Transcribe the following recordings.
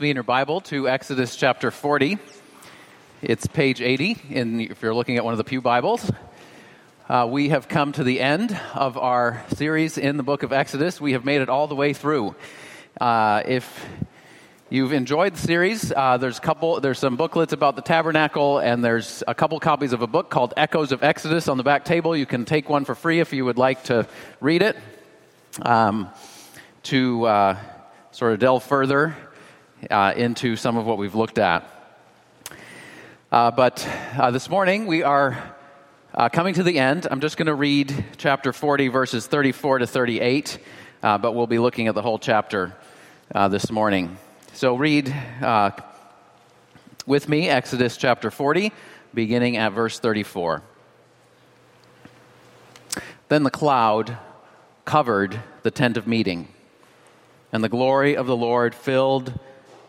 me in your Bible to Exodus chapter 40. It's page 80, in, if you're looking at one of the Pew Bibles. Uh, we have come to the end of our series in the book of Exodus. We have made it all the way through. Uh, if you've enjoyed the series, uh, there's, couple, there's some booklets about the tabernacle, and there's a couple copies of a book called Echoes of Exodus on the back table. You can take one for free if you would like to read it. Um, to uh, sort of delve further uh, into some of what we've looked at. Uh, but uh, this morning we are uh, coming to the end. I'm just going to read chapter 40, verses 34 to 38, uh, but we'll be looking at the whole chapter uh, this morning. So read with me Exodus chapter 40, beginning at verse 34. Then the cloud covered the tent of meeting, and the glory of the Lord filled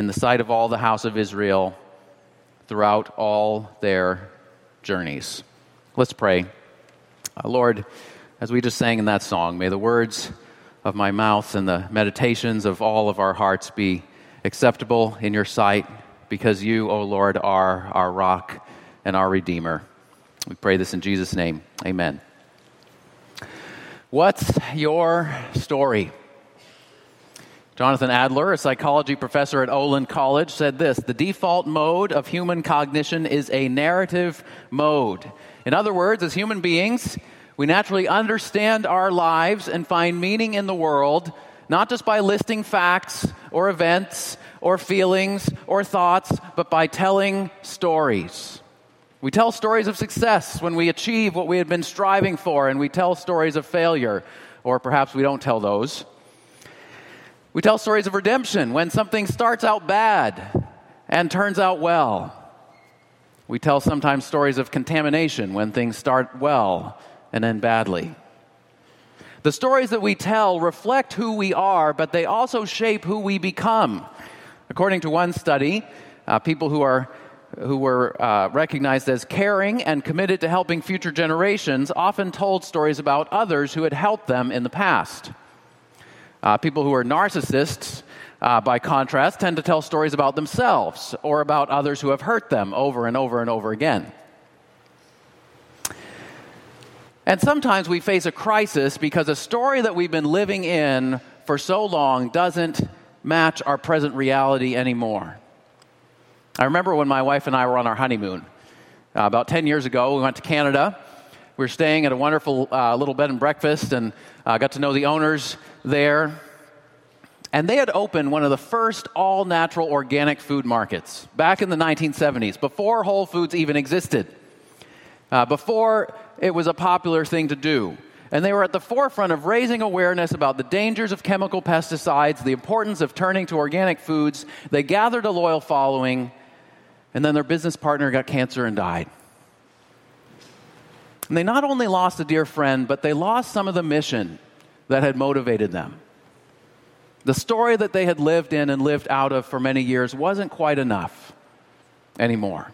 in the sight of all the house of Israel throughout all their journeys. Let's pray. Uh, Lord, as we just sang in that song, may the words of my mouth and the meditations of all of our hearts be acceptable in your sight because you, O Lord, are our rock and our Redeemer. We pray this in Jesus' name. Amen. What's your story? Jonathan Adler, a psychology professor at Olin College, said this The default mode of human cognition is a narrative mode. In other words, as human beings, we naturally understand our lives and find meaning in the world, not just by listing facts or events or feelings or thoughts, but by telling stories. We tell stories of success when we achieve what we had been striving for, and we tell stories of failure, or perhaps we don't tell those. We tell stories of redemption when something starts out bad and turns out well. We tell sometimes stories of contamination when things start well and end badly. The stories that we tell reflect who we are, but they also shape who we become. According to one study, uh, people who are who were uh, recognized as caring and committed to helping future generations often told stories about others who had helped them in the past. Uh, people who are narcissists, uh, by contrast, tend to tell stories about themselves or about others who have hurt them over and over and over again. And sometimes we face a crisis because a story that we've been living in for so long doesn't match our present reality anymore. I remember when my wife and I were on our honeymoon. Uh, about 10 years ago, we went to Canada. We were staying at a wonderful uh, little bed and breakfast and uh, got to know the owners there. And they had opened one of the first all natural organic food markets back in the 1970s, before Whole Foods even existed, uh, before it was a popular thing to do. And they were at the forefront of raising awareness about the dangers of chemical pesticides, the importance of turning to organic foods. They gathered a loyal following, and then their business partner got cancer and died. And they not only lost a dear friend, but they lost some of the mission that had motivated them. The story that they had lived in and lived out of for many years wasn't quite enough anymore.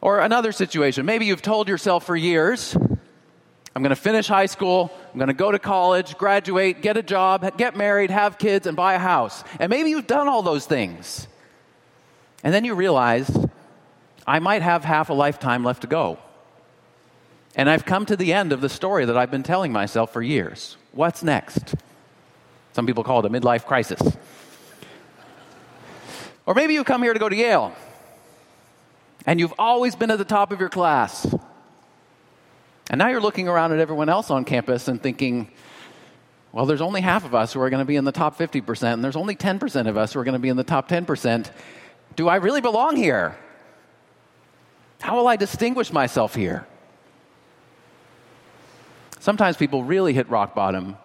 Or another situation, maybe you've told yourself for years, I'm going to finish high school, I'm going to go to college, graduate, get a job, get married, have kids, and buy a house. And maybe you've done all those things. And then you realize, I might have half a lifetime left to go. And I've come to the end of the story that I've been telling myself for years. What's next? Some people call it a midlife crisis. Or maybe you come here to go to Yale and you've always been at the top of your class. And now you're looking around at everyone else on campus and thinking, well, there's only half of us who are going to be in the top 50%, and there's only 10% of us who are going to be in the top 10%. Do I really belong here? How will I distinguish myself here? Sometimes people really hit rock bottom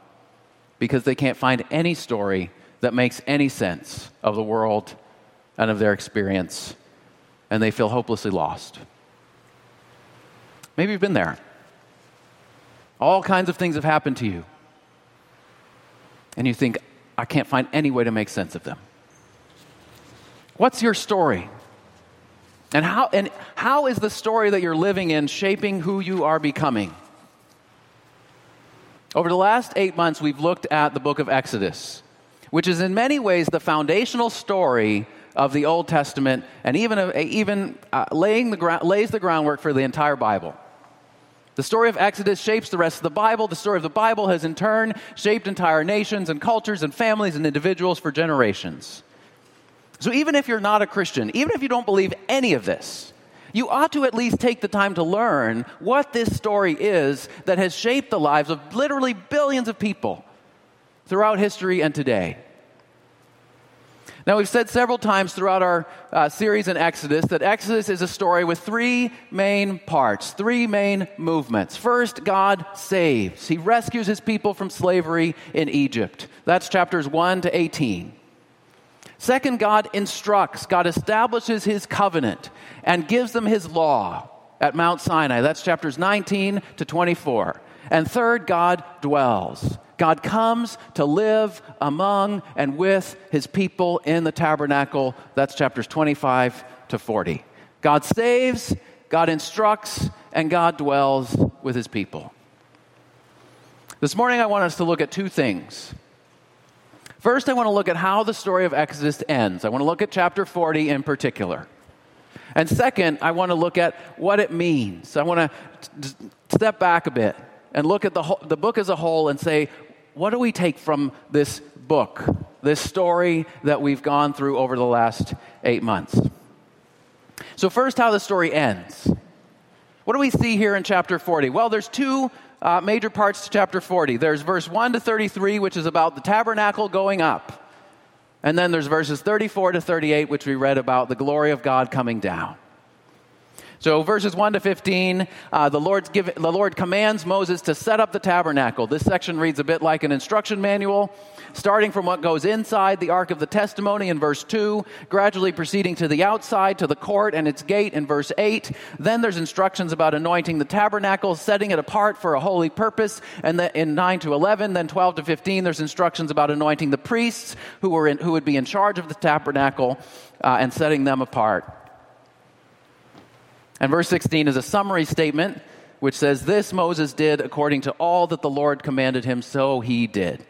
because they can't find any story that makes any sense of the world and of their experience, and they feel hopelessly lost. Maybe you've been there. All kinds of things have happened to you, and you think, I can't find any way to make sense of them. What's your story? And how, and how is the story that you're living in shaping who you are becoming? Over the last eight months, we've looked at the book of Exodus, which is in many ways the foundational story of the Old Testament and even, uh, even uh, laying the lays the groundwork for the entire Bible. The story of Exodus shapes the rest of the Bible. The story of the Bible has in turn shaped entire nations and cultures and families and individuals for generations. So even if you're not a Christian, even if you don't believe any of this, you ought to at least take the time to learn what this story is that has shaped the lives of literally billions of people throughout history and today. Now, we've said several times throughout our uh, series in Exodus that Exodus is a story with three main parts, three main movements. First, God saves, He rescues His people from slavery in Egypt. That's chapters 1 to 18. Second, God instructs, God establishes his covenant and gives them his law at Mount Sinai. That's chapters 19 to 24. And third, God dwells. God comes to live among and with his people in the tabernacle. That's chapters 25 to 40. God saves, God instructs, and God dwells with his people. This morning, I want us to look at two things. First, I want to look at how the story of Exodus ends. I want to look at chapter 40 in particular. And second, I want to look at what it means. I want to step back a bit and look at the, the book as a whole and say, what do we take from this book, this story that we've gone through over the last eight months? So, first, how the story ends. What do we see here in chapter 40? Well, there's two uh, major parts to chapter 40. There's verse 1 to 33, which is about the tabernacle going up. And then there's verses 34 to 38, which we read about the glory of God coming down. So, verses 1 to 15, uh, the, Lord's give, the Lord commands Moses to set up the tabernacle. This section reads a bit like an instruction manual, starting from what goes inside the Ark of the Testimony in verse 2, gradually proceeding to the outside, to the court and its gate in verse 8. Then there's instructions about anointing the tabernacle, setting it apart for a holy purpose. And then in 9 to 11, then 12 to 15, there's instructions about anointing the priests who, were in, who would be in charge of the tabernacle uh, and setting them apart. And verse 16 is a summary statement which says, This Moses did according to all that the Lord commanded him, so he did.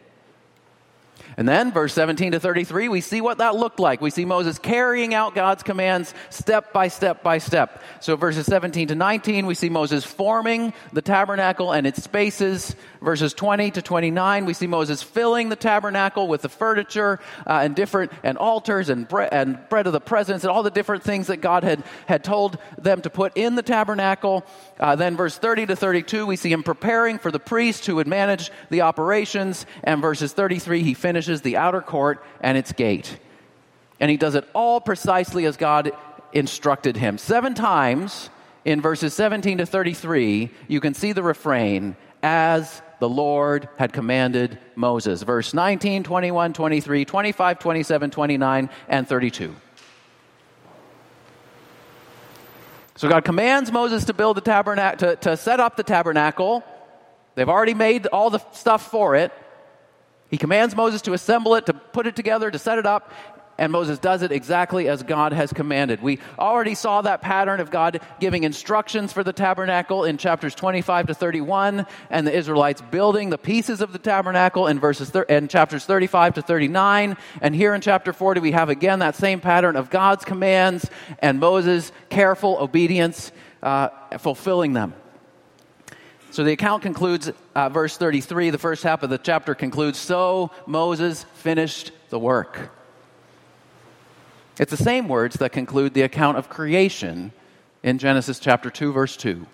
And then, verse 17 to 33, we see what that looked like. We see Moses carrying out God's commands step by step by step. So, verses 17 to 19, we see Moses forming the tabernacle and its spaces. Verses 20 to 29, we see Moses filling the tabernacle with the furniture uh, and different and altars and, bre- and bread of the presence and all the different things that God had, had told them to put in the tabernacle. Uh, then, verse 30 to 32, we see him preparing for the priest who would manage the operations. And verses 33, he finishes the outer court and its gate. And he does it all precisely as God instructed him. Seven times in verses 17 to 33, you can see the refrain, as the Lord had commanded Moses. Verse 19, 21, 23, 25, 27, 29, and 32. So God commands Moses to build the tabernacle, to, to set up the tabernacle. They've already made all the stuff for it. He commands Moses to assemble it, to put it together, to set it up, and Moses does it exactly as God has commanded. We already saw that pattern of God giving instructions for the tabernacle in chapters 25 to 31, and the Israelites building the pieces of the tabernacle in verses thir- in chapters 35 to 39. And here in chapter 40, we have again that same pattern of God's commands and Moses' careful obedience, uh, fulfilling them. So the account concludes, uh, verse 33, the first half of the chapter concludes, So Moses finished the work. It's the same words that conclude the account of creation in Genesis chapter 2, verse 2.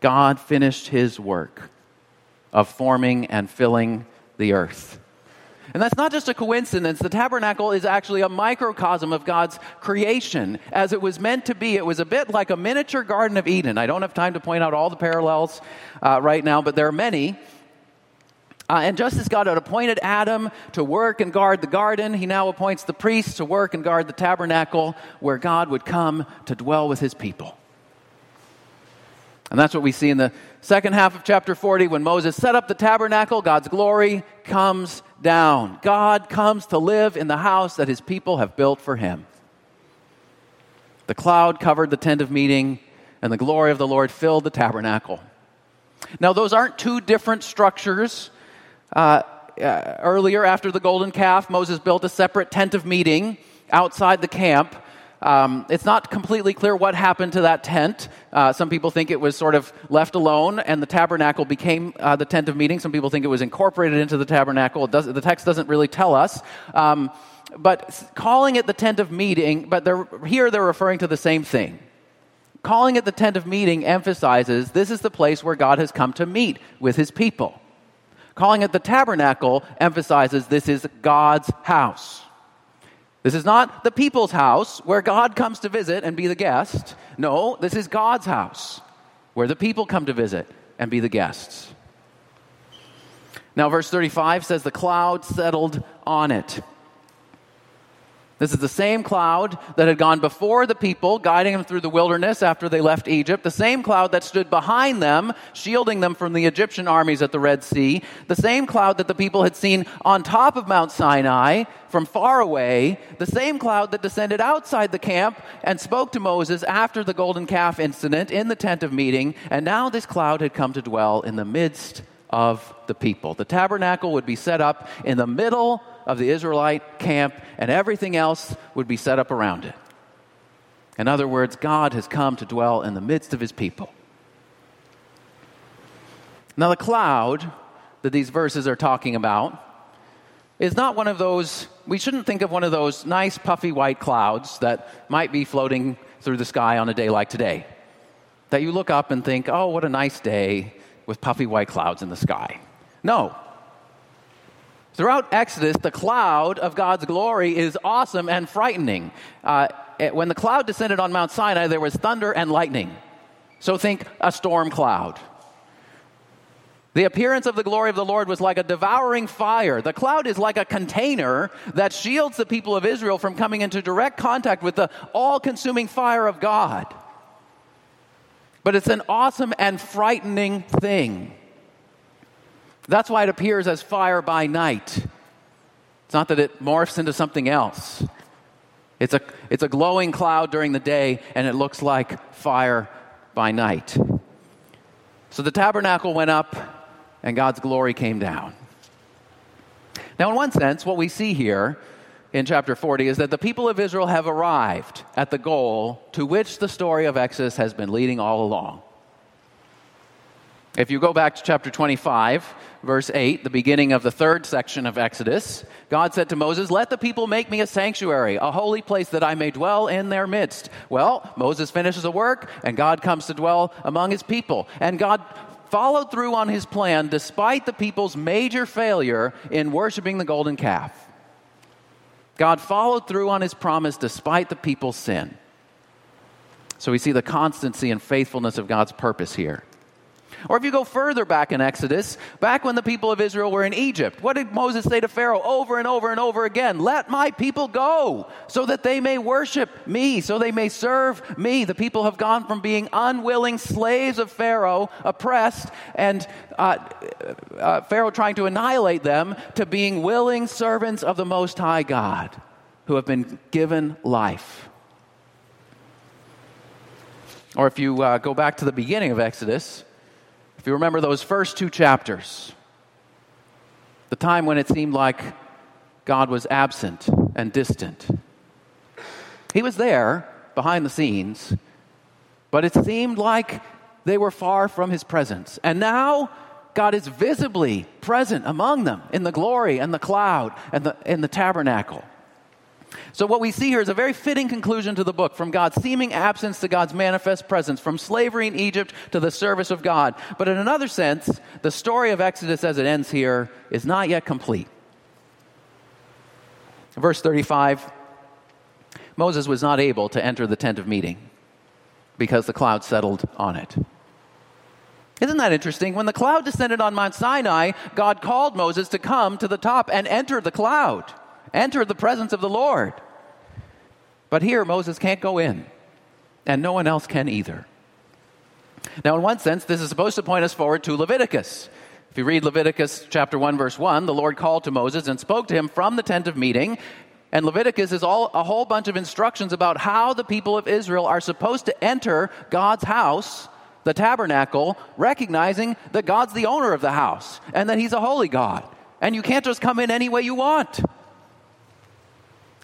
God finished his work of forming and filling the earth. And that's not just a coincidence. The tabernacle is actually a microcosm of God's creation as it was meant to be. It was a bit like a miniature Garden of Eden. I don't have time to point out all the parallels uh, right now, but there are many. Uh, and just as God had appointed Adam to work and guard the garden, he now appoints the priests to work and guard the tabernacle where God would come to dwell with his people. And that's what we see in the second half of chapter 40 when Moses set up the tabernacle, God's glory comes down. God comes to live in the house that his people have built for him. The cloud covered the tent of meeting, and the glory of the Lord filled the tabernacle. Now, those aren't two different structures uh, uh, earlier, after the golden calf, Moses built a separate tent of meeting outside the camp. Um, it's not completely clear what happened to that tent. Uh, some people think it was sort of left alone and the tabernacle became uh, the tent of meeting. Some people think it was incorporated into the tabernacle. the text doesn't really tell us. Um, but calling it the tent of meeting, but they're, here they're referring to the same thing. Calling it the tent of meeting emphasizes this is the place where God has come to meet with his people. Calling it the tabernacle emphasizes this is God's house. This is not the people's house where God comes to visit and be the guest. No, this is God's house where the people come to visit and be the guests. Now, verse 35 says, The cloud settled on it. This is the same cloud that had gone before the people, guiding them through the wilderness after they left Egypt. The same cloud that stood behind them, shielding them from the Egyptian armies at the Red Sea. The same cloud that the people had seen on top of Mount Sinai from far away. The same cloud that descended outside the camp and spoke to Moses after the golden calf incident in the tent of meeting. And now this cloud had come to dwell in the midst of the people. The tabernacle would be set up in the middle of the Israelite camp, and everything else would be set up around it. In other words, God has come to dwell in the midst of his people. Now, the cloud that these verses are talking about is not one of those, we shouldn't think of one of those nice, puffy white clouds that might be floating through the sky on a day like today. That you look up and think, oh, what a nice day with puffy white clouds in the sky. No, Throughout Exodus, the cloud of God's glory is awesome and frightening. Uh, when the cloud descended on Mount Sinai, there was thunder and lightning. So think a storm cloud. The appearance of the glory of the Lord was like a devouring fire. The cloud is like a container that shields the people of Israel from coming into direct contact with the all consuming fire of God. But it's an awesome and frightening thing. That's why it appears as fire by night. It's not that it morphs into something else. It's a, it's a glowing cloud during the day, and it looks like fire by night. So the tabernacle went up, and God's glory came down. Now, in one sense, what we see here in chapter 40 is that the people of Israel have arrived at the goal to which the story of Exodus has been leading all along. If you go back to chapter 25, verse 8, the beginning of the third section of Exodus, God said to Moses, Let the people make me a sanctuary, a holy place that I may dwell in their midst. Well, Moses finishes the work, and God comes to dwell among his people. And God followed through on his plan despite the people's major failure in worshiping the golden calf. God followed through on his promise despite the people's sin. So we see the constancy and faithfulness of God's purpose here. Or if you go further back in Exodus, back when the people of Israel were in Egypt, what did Moses say to Pharaoh over and over and over again? Let my people go so that they may worship me, so they may serve me. The people have gone from being unwilling slaves of Pharaoh, oppressed, and uh, uh, Pharaoh trying to annihilate them, to being willing servants of the Most High God who have been given life. Or if you uh, go back to the beginning of Exodus, if you remember those first two chapters, the time when it seemed like God was absent and distant, He was there behind the scenes, but it seemed like they were far from His presence. And now, God is visibly present among them in the glory and the cloud and the, in the tabernacle. So, what we see here is a very fitting conclusion to the book from God's seeming absence to God's manifest presence, from slavery in Egypt to the service of God. But in another sense, the story of Exodus as it ends here is not yet complete. Verse 35 Moses was not able to enter the tent of meeting because the cloud settled on it. Isn't that interesting? When the cloud descended on Mount Sinai, God called Moses to come to the top and enter the cloud, enter the presence of the Lord. But here, Moses can't go in, and no one else can either. Now, in one sense, this is supposed to point us forward to Leviticus. If you read Leviticus chapter 1, verse 1, the Lord called to Moses and spoke to him from the tent of meeting. And Leviticus is all, a whole bunch of instructions about how the people of Israel are supposed to enter God's house, the tabernacle, recognizing that God's the owner of the house and that He's a holy God. And you can't just come in any way you want.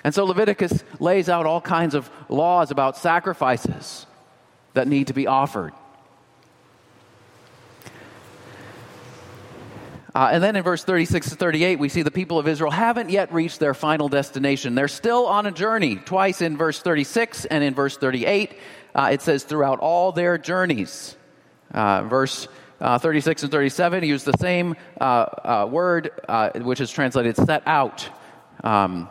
And so Leviticus lays out all kinds of laws about sacrifices that need to be offered. Uh, and then in verse 36 to 38, we see the people of Israel haven't yet reached their final destination. They're still on a journey. Twice in verse 36 and in verse 38, uh, it says, throughout all their journeys. Uh, verse uh, 36 and 37 use the same uh, uh, word, which is translated set out. Um,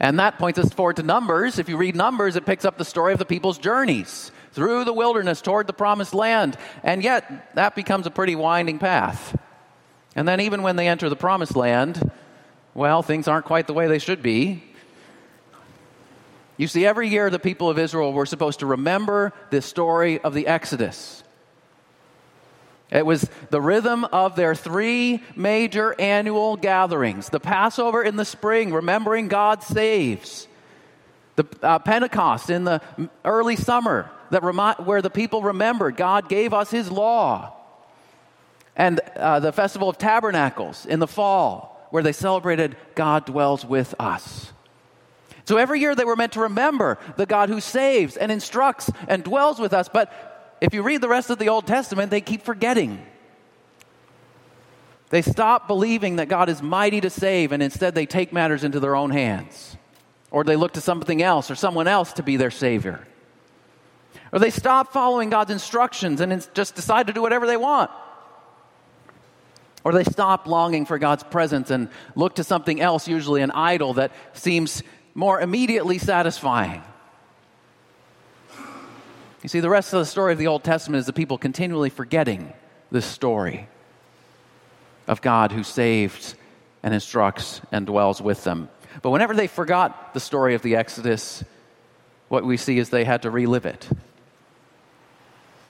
and that points us forward to Numbers. If you read Numbers, it picks up the story of the people's journeys through the wilderness toward the promised land. And yet, that becomes a pretty winding path. And then, even when they enter the promised land, well, things aren't quite the way they should be. You see, every year the people of Israel were supposed to remember this story of the Exodus. It was the rhythm of their three major annual gatherings the Passover in the spring, remembering God saves, the uh, Pentecost in the early summer, that remind, where the people remembered God gave us His law. And uh, the Festival of Tabernacles in the fall, where they celebrated God dwells with us. So every year they were meant to remember the God who saves and instructs and dwells with us. But if you read the rest of the Old Testament, they keep forgetting. They stop believing that God is mighty to save, and instead they take matters into their own hands. Or they look to something else or someone else to be their Savior. Or they stop following God's instructions and just decide to do whatever they want. Or they stop longing for God's presence and look to something else, usually an idol, that seems more immediately satisfying. You see, the rest of the story of the Old Testament is the people continually forgetting this story of God who saves and instructs and dwells with them. But whenever they forgot the story of the Exodus, what we see is they had to relive it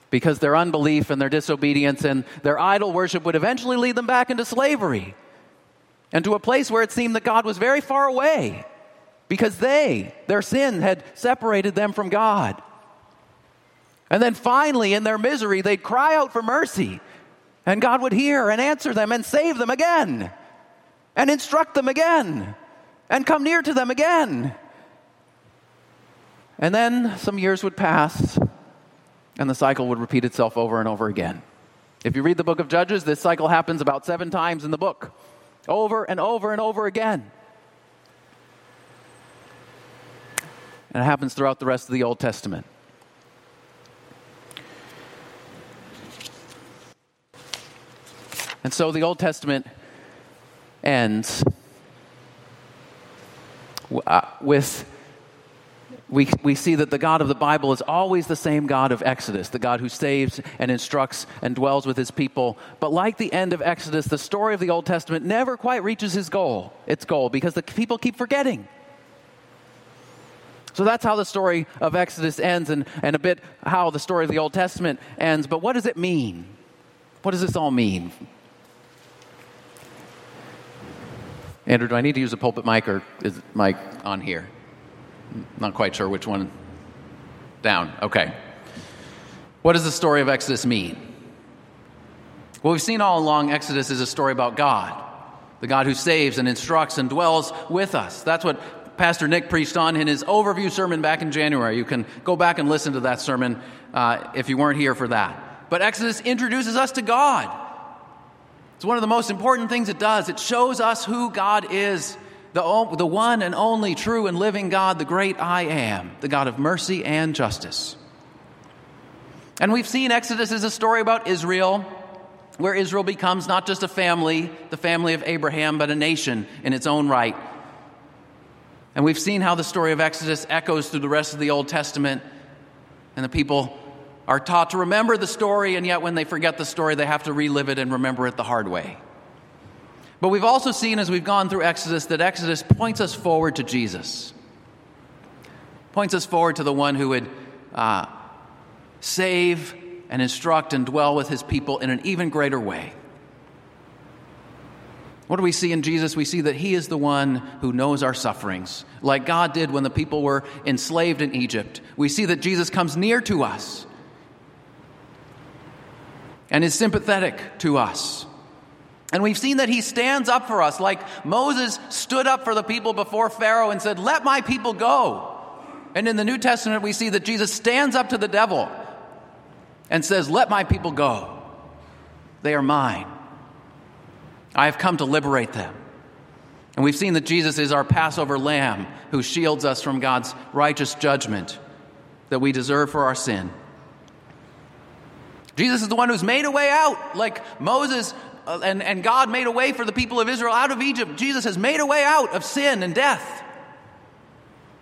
because their unbelief and their disobedience and their idol worship would eventually lead them back into slavery and to a place where it seemed that God was very far away because they, their sin, had separated them from God. And then finally, in their misery, they'd cry out for mercy, and God would hear and answer them and save them again, and instruct them again, and come near to them again. And then some years would pass, and the cycle would repeat itself over and over again. If you read the book of Judges, this cycle happens about seven times in the book, over and over and over again. And it happens throughout the rest of the Old Testament. And so the Old Testament ends uh, with we, we see that the God of the Bible is always the same God of Exodus, the God who saves and instructs and dwells with his people. But like the end of Exodus, the story of the Old Testament never quite reaches his goal, its goal, because the people keep forgetting. So that's how the story of Exodus ends, and, and a bit how the story of the Old Testament ends. But what does it mean? What does this all mean? Andrew, do I need to use a pulpit mic or is mic on here? Not quite sure which one. Down. Okay. What does the story of Exodus mean? Well, we've seen all along Exodus is a story about God, the God who saves and instructs and dwells with us. That's what Pastor Nick preached on in his overview sermon back in January. You can go back and listen to that sermon uh, if you weren't here for that. But Exodus introduces us to God. It's one of the most important things it does. It shows us who God is the, the one and only true and living God, the great I am, the God of mercy and justice. And we've seen Exodus as a story about Israel, where Israel becomes not just a family, the family of Abraham, but a nation in its own right. And we've seen how the story of Exodus echoes through the rest of the Old Testament, and the people are taught to remember the story, and yet when they forget the story, they have to relive it and remember it the hard way. But we've also seen as we've gone through Exodus that Exodus points us forward to Jesus, points us forward to the one who would uh, save and instruct and dwell with his people in an even greater way. What do we see in Jesus? We see that he is the one who knows our sufferings, like God did when the people were enslaved in Egypt. We see that Jesus comes near to us and is sympathetic to us. And we've seen that he stands up for us, like Moses stood up for the people before Pharaoh and said, Let my people go. And in the New Testament, we see that Jesus stands up to the devil and says, Let my people go. They are mine. I have come to liberate them. And we've seen that Jesus is our Passover lamb who shields us from God's righteous judgment that we deserve for our sin. Jesus is the one who's made a way out, like Moses uh, and, and God made a way for the people of Israel out of Egypt. Jesus has made a way out of sin and death.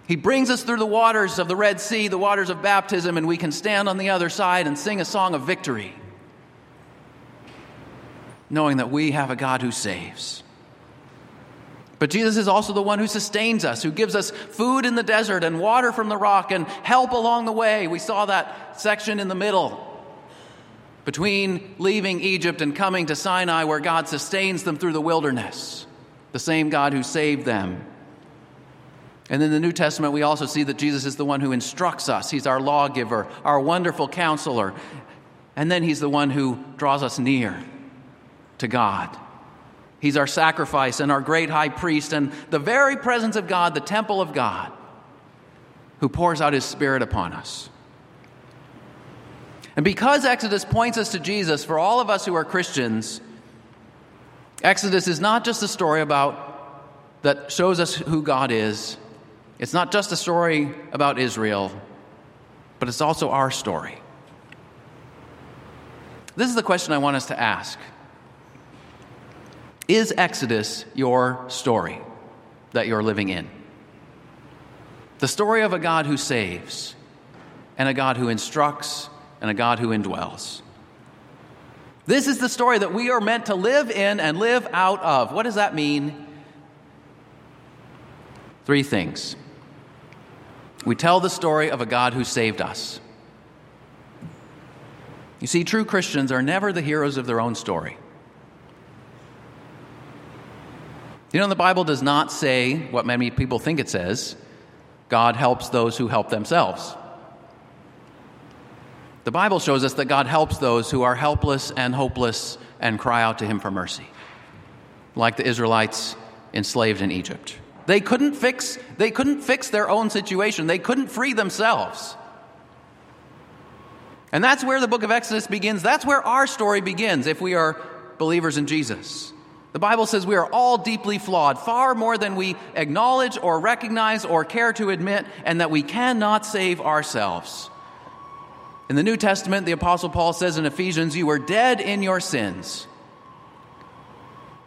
He brings us through the waters of the Red Sea, the waters of baptism, and we can stand on the other side and sing a song of victory, knowing that we have a God who saves. But Jesus is also the one who sustains us, who gives us food in the desert and water from the rock and help along the way. We saw that section in the middle between leaving Egypt and coming to Sinai, where God sustains them through the wilderness, the same God who saved them. And in the New Testament, we also see that Jesus is the one who instructs us. He's our lawgiver, our wonderful counselor. And then he's the one who draws us near to God. He's our sacrifice and our great high priest and the very presence of God, the temple of God, who pours out his spirit upon us. And because Exodus points us to Jesus, for all of us who are Christians, Exodus is not just a story about that shows us who God is. It's not just a story about Israel, but it's also our story. This is the question I want us to ask Is Exodus your story that you're living in? The story of a God who saves, and a God who instructs, and a God who indwells. This is the story that we are meant to live in and live out of. What does that mean? Three things. We tell the story of a God who saved us. You see, true Christians are never the heroes of their own story. You know, the Bible does not say what many people think it says God helps those who help themselves. The Bible shows us that God helps those who are helpless and hopeless and cry out to Him for mercy, like the Israelites enslaved in Egypt. They couldn't fix, they couldn't fix their own situation, they couldn't free themselves. And that's where the book of Exodus begins. That's where our story begins if we are believers in Jesus. The Bible says we are all deeply flawed, far more than we acknowledge or recognize or care to admit, and that we cannot save ourselves. In the New Testament, the Apostle Paul says in Ephesians, You were dead in your sins,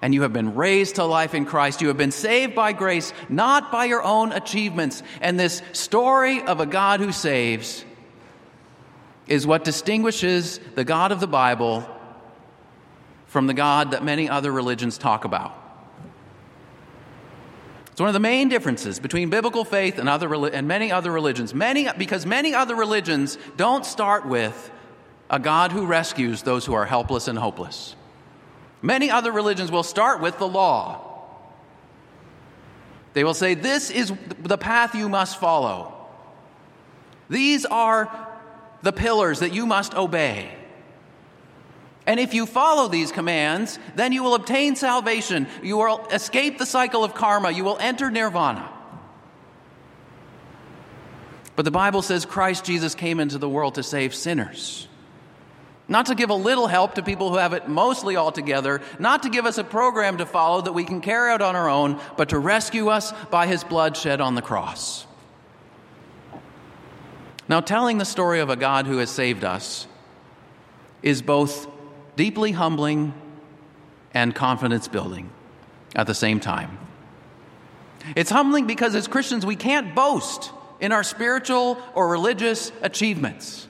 and you have been raised to life in Christ. You have been saved by grace, not by your own achievements. And this story of a God who saves is what distinguishes the God of the Bible from the God that many other religions talk about. It's one of the main differences between biblical faith and, other, and many other religions. Many, because many other religions don't start with a God who rescues those who are helpless and hopeless. Many other religions will start with the law. They will say, This is the path you must follow. These are the pillars that you must obey. And if you follow these commands, then you will obtain salvation. You will escape the cycle of karma. You will enter nirvana. But the Bible says Christ Jesus came into the world to save sinners. Not to give a little help to people who have it mostly all together, not to give us a program to follow that we can carry out on our own, but to rescue us by his blood shed on the cross. Now, telling the story of a God who has saved us is both deeply humbling and confidence building at the same time. It's humbling because as Christians, we can't boast in our spiritual or religious achievements.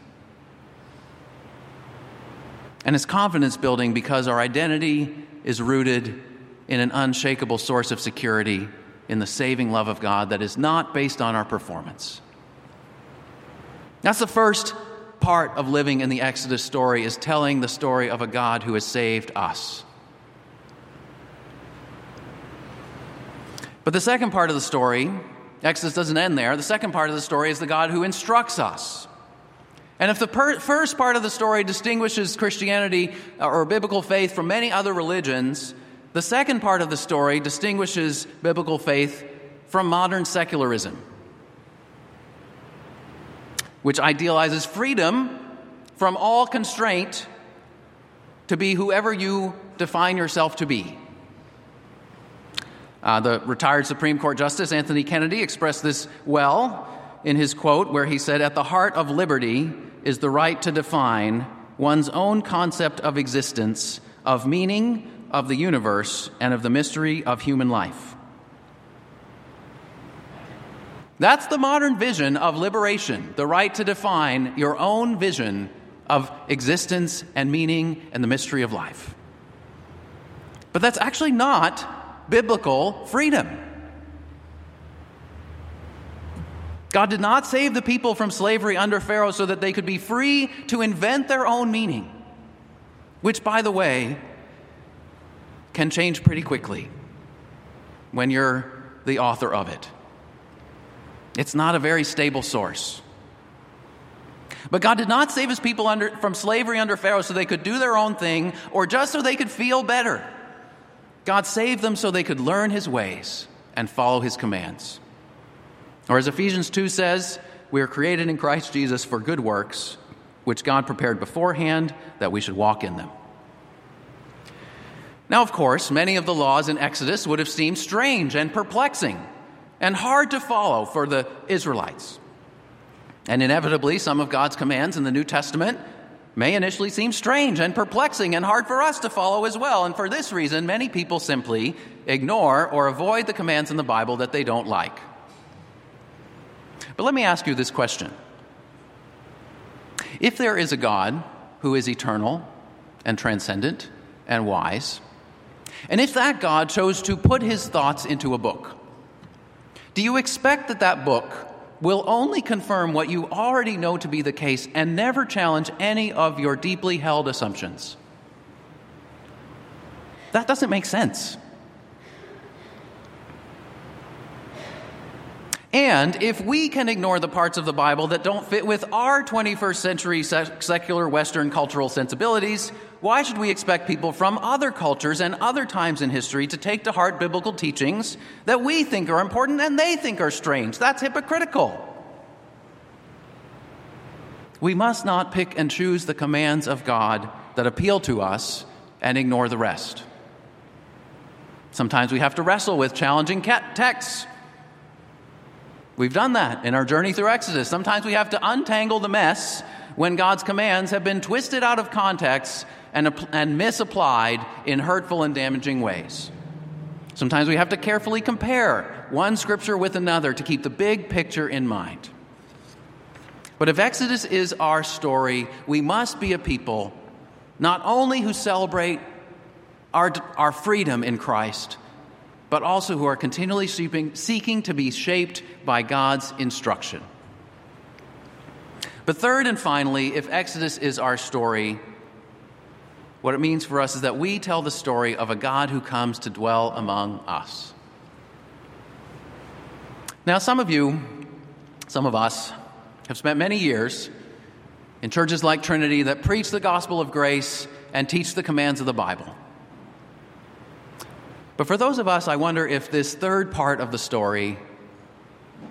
And it's confidence building because our identity is rooted in an unshakable source of security in the saving love of God that is not based on our performance. That's the first part of living in the Exodus story is telling the story of a God who has saved us. But the second part of the story, Exodus doesn't end there. The second part of the story is the God who instructs us. And if the per- first part of the story distinguishes Christianity uh, or biblical faith from many other religions, the second part of the story distinguishes biblical faith from modern secularism, which idealizes freedom from all constraint to be whoever you define yourself to be. Uh, the retired Supreme Court Justice Anthony Kennedy expressed this well in his quote, where he said, At the heart of liberty is the right to define one's own concept of existence, of meaning, of the universe, and of the mystery of human life. That's the modern vision of liberation, the right to define your own vision of existence and meaning and the mystery of life. But that's actually not biblical freedom. God did not save the people from slavery under Pharaoh so that they could be free to invent their own meaning, which, by the way, can change pretty quickly when you're the author of it. It's not a very stable source. But God did not save his people under, from slavery under Pharaoh so they could do their own thing or just so they could feel better. God saved them so they could learn his ways and follow his commands. Or as Ephesians 2 says, we are created in Christ Jesus for good works, which God prepared beforehand that we should walk in them. Now, of course, many of the laws in Exodus would have seemed strange and perplexing and hard to follow for the Israelites. And inevitably, some of God's commands in the New Testament may initially seem strange and perplexing and hard for us to follow as well. And for this reason, many people simply ignore or avoid the commands in the Bible that they don't like. But let me ask you this question If there is a God who is eternal and transcendent and wise, and if that God chose to put his thoughts into a book, do you expect that that book will only confirm what you already know to be the case and never challenge any of your deeply held assumptions. That doesn't make sense. And if we can ignore the parts of the Bible that don't fit with our 21st century secular Western cultural sensibilities, why should we expect people from other cultures and other times in history to take to heart biblical teachings that we think are important and they think are strange? That's hypocritical. We must not pick and choose the commands of God that appeal to us and ignore the rest. Sometimes we have to wrestle with challenging texts We've done that in our journey through Exodus. Sometimes we have to untangle the mess when God's commands have been twisted out of context and, and misapplied in hurtful and damaging ways. Sometimes we have to carefully compare one scripture with another to keep the big picture in mind. But if Exodus is our story, we must be a people not only who celebrate our, our freedom in Christ, but also who are continually seeking, seeking to be shaped by God's instruction. But third and finally, if Exodus is our story, what it means for us is that we tell the story of a God who comes to dwell among us. Now, some of you, some of us, have spent many years in churches like Trinity that preach the gospel of grace and teach the commands of the Bible. But for those of us, I wonder if this third part of the story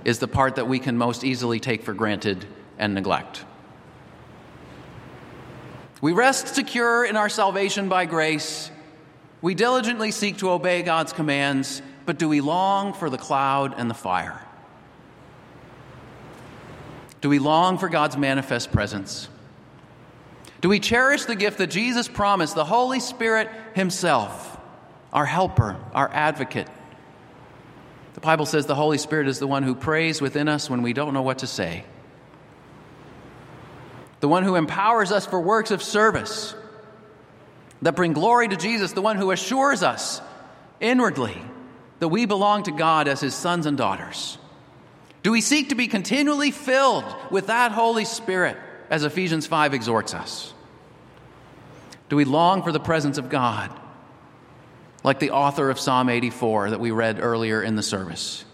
is the part that we can most easily take for granted and neglect. We rest secure in our salvation by grace. We diligently seek to obey God's commands, but do we long for the cloud and the fire? Do we long for God's manifest presence? Do we cherish the gift that Jesus promised, the Holy Spirit Himself? our helper, our advocate. The Bible says the Holy Spirit is the one who prays within us when we don't know what to say, the one who empowers us for works of service that bring glory to Jesus, the one who assures us inwardly that we belong to God as his sons and daughters? Do we seek to be continually filled with that Holy Spirit, as Ephesians 5 exhorts us? Do we long for the presence of God, like the author of Psalm 84 that we read earlier in the service?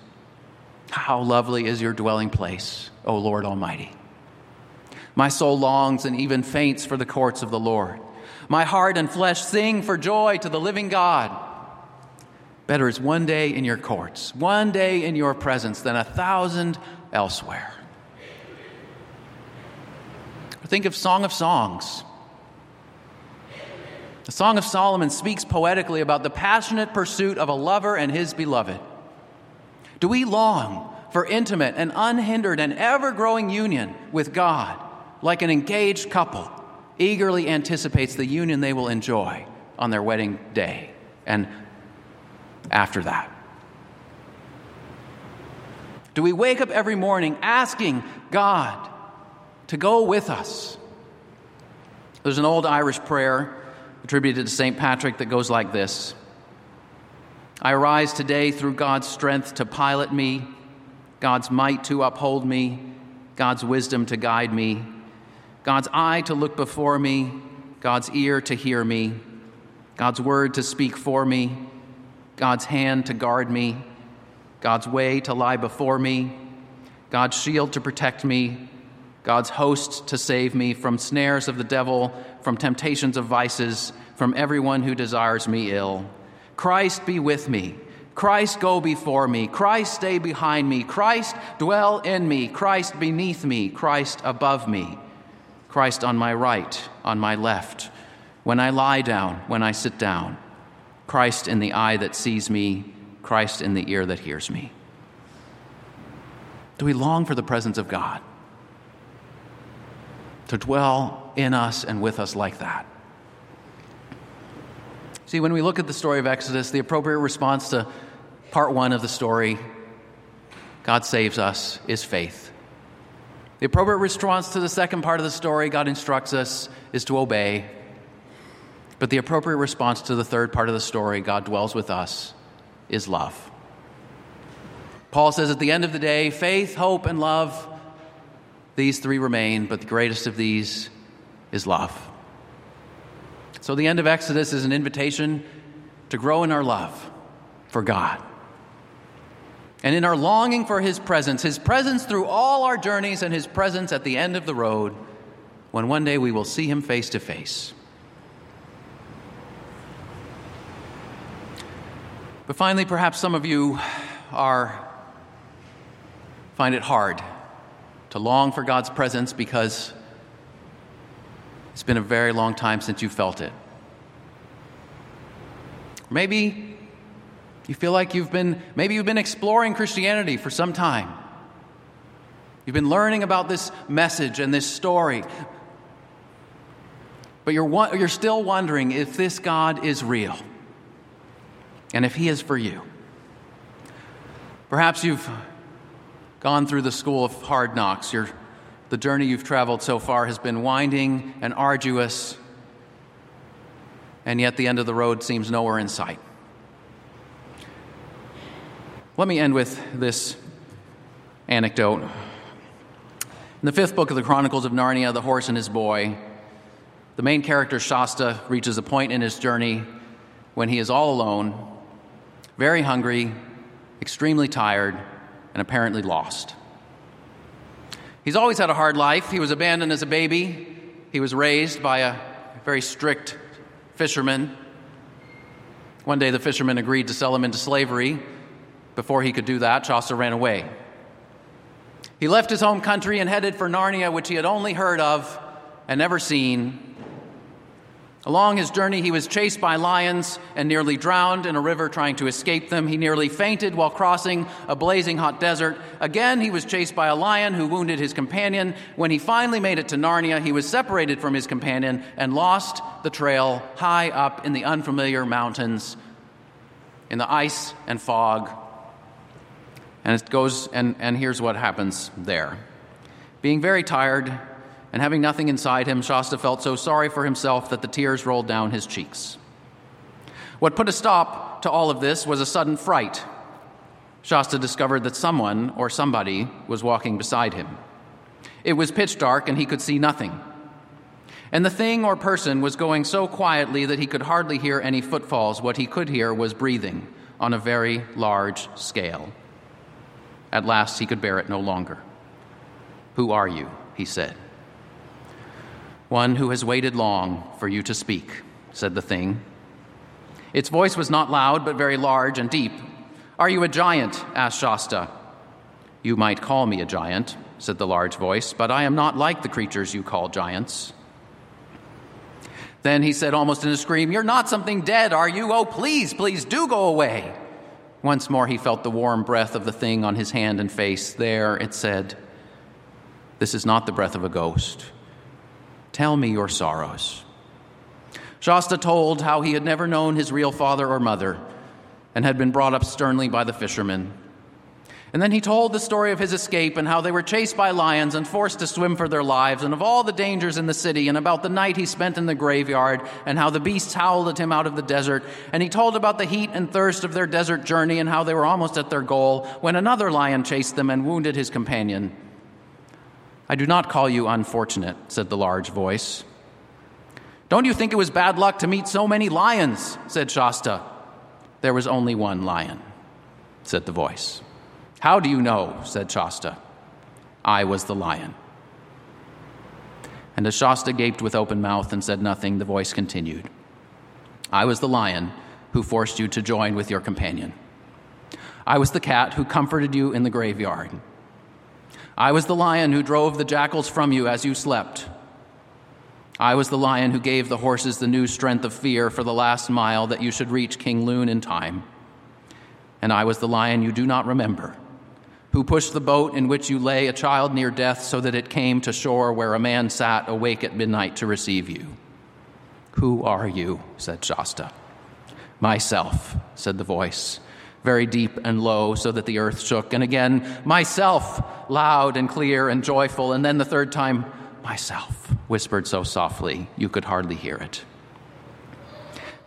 How lovely is your dwelling place, O Lord Almighty! My soul longs and even faints for the courts of the Lord. My heart and flesh sing for joy to the living God. Better is one day in your courts, one day in your presence, than a thousand elsewhere. Think of Song of Songs. The Song of Solomon speaks poetically about the passionate pursuit of a lover and his beloved. Do we long for intimate and unhindered and ever growing union with God, like an engaged couple eagerly anticipates the union they will enjoy on their wedding day and after that? Do we wake up every morning asking God to go with us? There's an old Irish prayer attributed to St. Patrick that goes like this I arise today through God's strength to pilot me, God's might to uphold me, God's wisdom to guide me, God's eye to look before me, God's ear to hear me, God's word to speak for me, God's hand to guard me, God's way to lie before me, God's shield to protect me, God's host to save me from snares of the devil, from temptations of vices, from everyone who desires me ill. Christ be with me. Christ go before me. Christ stay behind me. Christ dwell in me. Christ beneath me. Christ above me. Christ on my right, on my left. When I lie down, when I sit down. Christ in the eye that sees me, Christ in the ear that hears me. Do we long for the presence of God? To dwell in us and with us like that. See, when we look at the story of Exodus, the appropriate response to part one of the story, God saves us, is faith. The appropriate response to the second part of the story, God instructs us, is to obey. But the appropriate response to the third part of the story, God dwells with us, is love. Paul says at the end of the day, faith, hope, and love, these three remain, but the greatest of these is love. So the end of Exodus is an invitation to grow in our love for God. And in our longing for His presence, His presence through all our journeys, and His presence at the end of the road, when one day we will see Him face to face. But finally, perhaps some of you are find it hard to long for God's presence because it's been a very long time since you felt it. Maybe you feel like you've been maybe you've been exploring Christianity for some time. You've been learning about this message and this story. But you're, you're still wondering if this God is real and if He is for you. Perhaps you've gone through the school of hard knocks. The journey you've traveled so far has been winding and arduous, and yet the end of the road seems nowhere in sight. Let me end with this anecdote. In the fifth book of the Chronicles of Narnia, The Horse and His Boy, the main character, Shasta, reaches a point in his journey when he is all alone very hungry, extremely tired, and apparently lost. He's always had a hard life. He was abandoned as a baby. He was raised by a very strict fisherman. One day, the fisherman agreed to sell him into slavery. Before he could do that, Shasta ran away. He left his home country and headed for Narnia, which he had only heard of and never seen. Along his journey, he was chased by lions and nearly drowned in a river trying to escape them. He nearly fainted while crossing a blazing hot desert. Again, he was chased by a lion who wounded his companion. When he finally made it to Narnia, he was separated from his companion and lost the trail high up in the unfamiliar mountains, in the ice and fog. And it goes, and, and here's what happens there. Being very tired, and having nothing inside him, Shasta felt so sorry for himself that the tears rolled down his cheeks. What put a stop to all of this was a sudden fright. Shasta discovered that someone or somebody was walking beside him. It was pitch dark and he could see nothing. And the thing or person was going so quietly that he could hardly hear any footfalls. What he could hear was breathing on a very large scale. At last he could bear it no longer. Who are you? he said. One who has waited long for you to speak, said the thing. Its voice was not loud, but very large and deep. Are you a giant? asked Shasta. You might call me a giant, said the large voice, but I am not like the creatures you call giants. Then he said, almost in a scream, You're not something dead, are you? Oh, please, please do go away. Once more he felt the warm breath of the thing on his hand and face. There, it said, This is not the breath of a ghost. Tell me your sorrows. Shasta told how he had never known his real father or mother and had been brought up sternly by the fishermen. And then he told the story of his escape and how they were chased by lions and forced to swim for their lives, and of all the dangers in the city, and about the night he spent in the graveyard, and how the beasts howled at him out of the desert. And he told about the heat and thirst of their desert journey, and how they were almost at their goal when another lion chased them and wounded his companion. I do not call you unfortunate, said the large voice. Don't you think it was bad luck to meet so many lions? said Shasta. There was only one lion, said the voice. How do you know? said Shasta. I was the lion. And as Shasta gaped with open mouth and said nothing, the voice continued I was the lion who forced you to join with your companion. I was the cat who comforted you in the graveyard. I was the lion who drove the jackals from you as you slept. I was the lion who gave the horses the new strength of fear for the last mile that you should reach King Lune in time. And I was the lion you do not remember who pushed the boat in which you lay a child near death so that it came to shore where a man sat awake at midnight to receive you. Who are you? said Shasta. Myself, said the voice, very deep and low, so that the earth shook. And again, myself, loud and clear and joyful. And then the third time, myself, whispered so softly you could hardly hear it.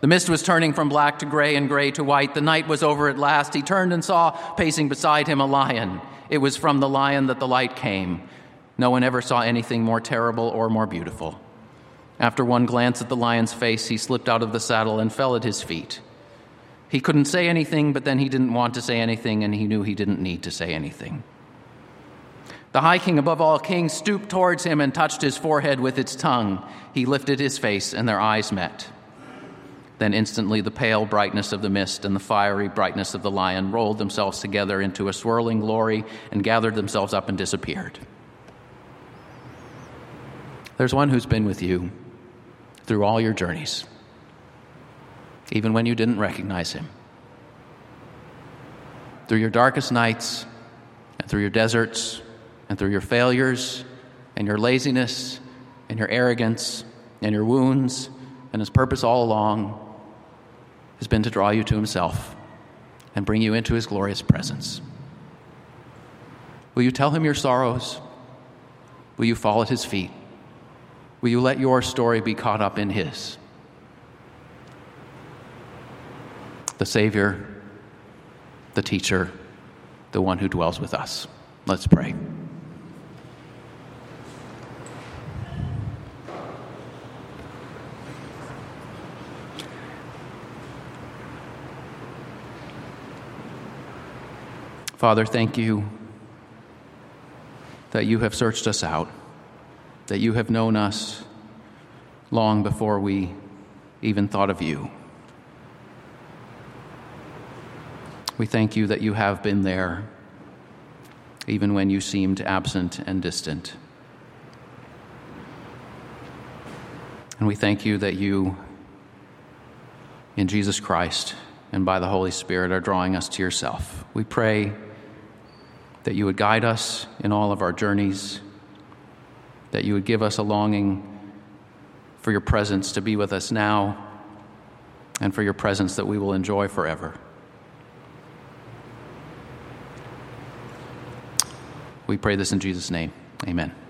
The mist was turning from black to gray and gray to white. The night was over at last. He turned and saw, pacing beside him, a lion. It was from the lion that the light came. No one ever saw anything more terrible or more beautiful. After one glance at the lion's face, he slipped out of the saddle and fell at his feet. He couldn't say anything, but then he didn't want to say anything, and he knew he didn't need to say anything. The high king above all kings stooped towards him and touched his forehead with its tongue. He lifted his face, and their eyes met. Then instantly the pale brightness of the mist and the fiery brightness of the lion rolled themselves together into a swirling glory and gathered themselves up and disappeared. There's one who's been with you through all your journeys, even when you didn't recognize him. Through your darkest nights, and through your deserts, and through your failures, and your laziness, and your arrogance, and your wounds, and his purpose all along has been to draw you to himself and bring you into his glorious presence. Will you tell him your sorrows? Will you fall at his feet? Will you let your story be caught up in his? The Savior, the teacher, the one who dwells with us. Let's pray. Father, thank you that you have searched us out, that you have known us long before we even thought of you. We thank you that you have been there, even when you seemed absent and distant. And we thank you that you, in Jesus Christ and by the Holy Spirit, are drawing us to yourself. We pray that you would guide us in all of our journeys, that you would give us a longing for your presence to be with us now, and for your presence that we will enjoy forever. We pray this in Jesus' name. Amen.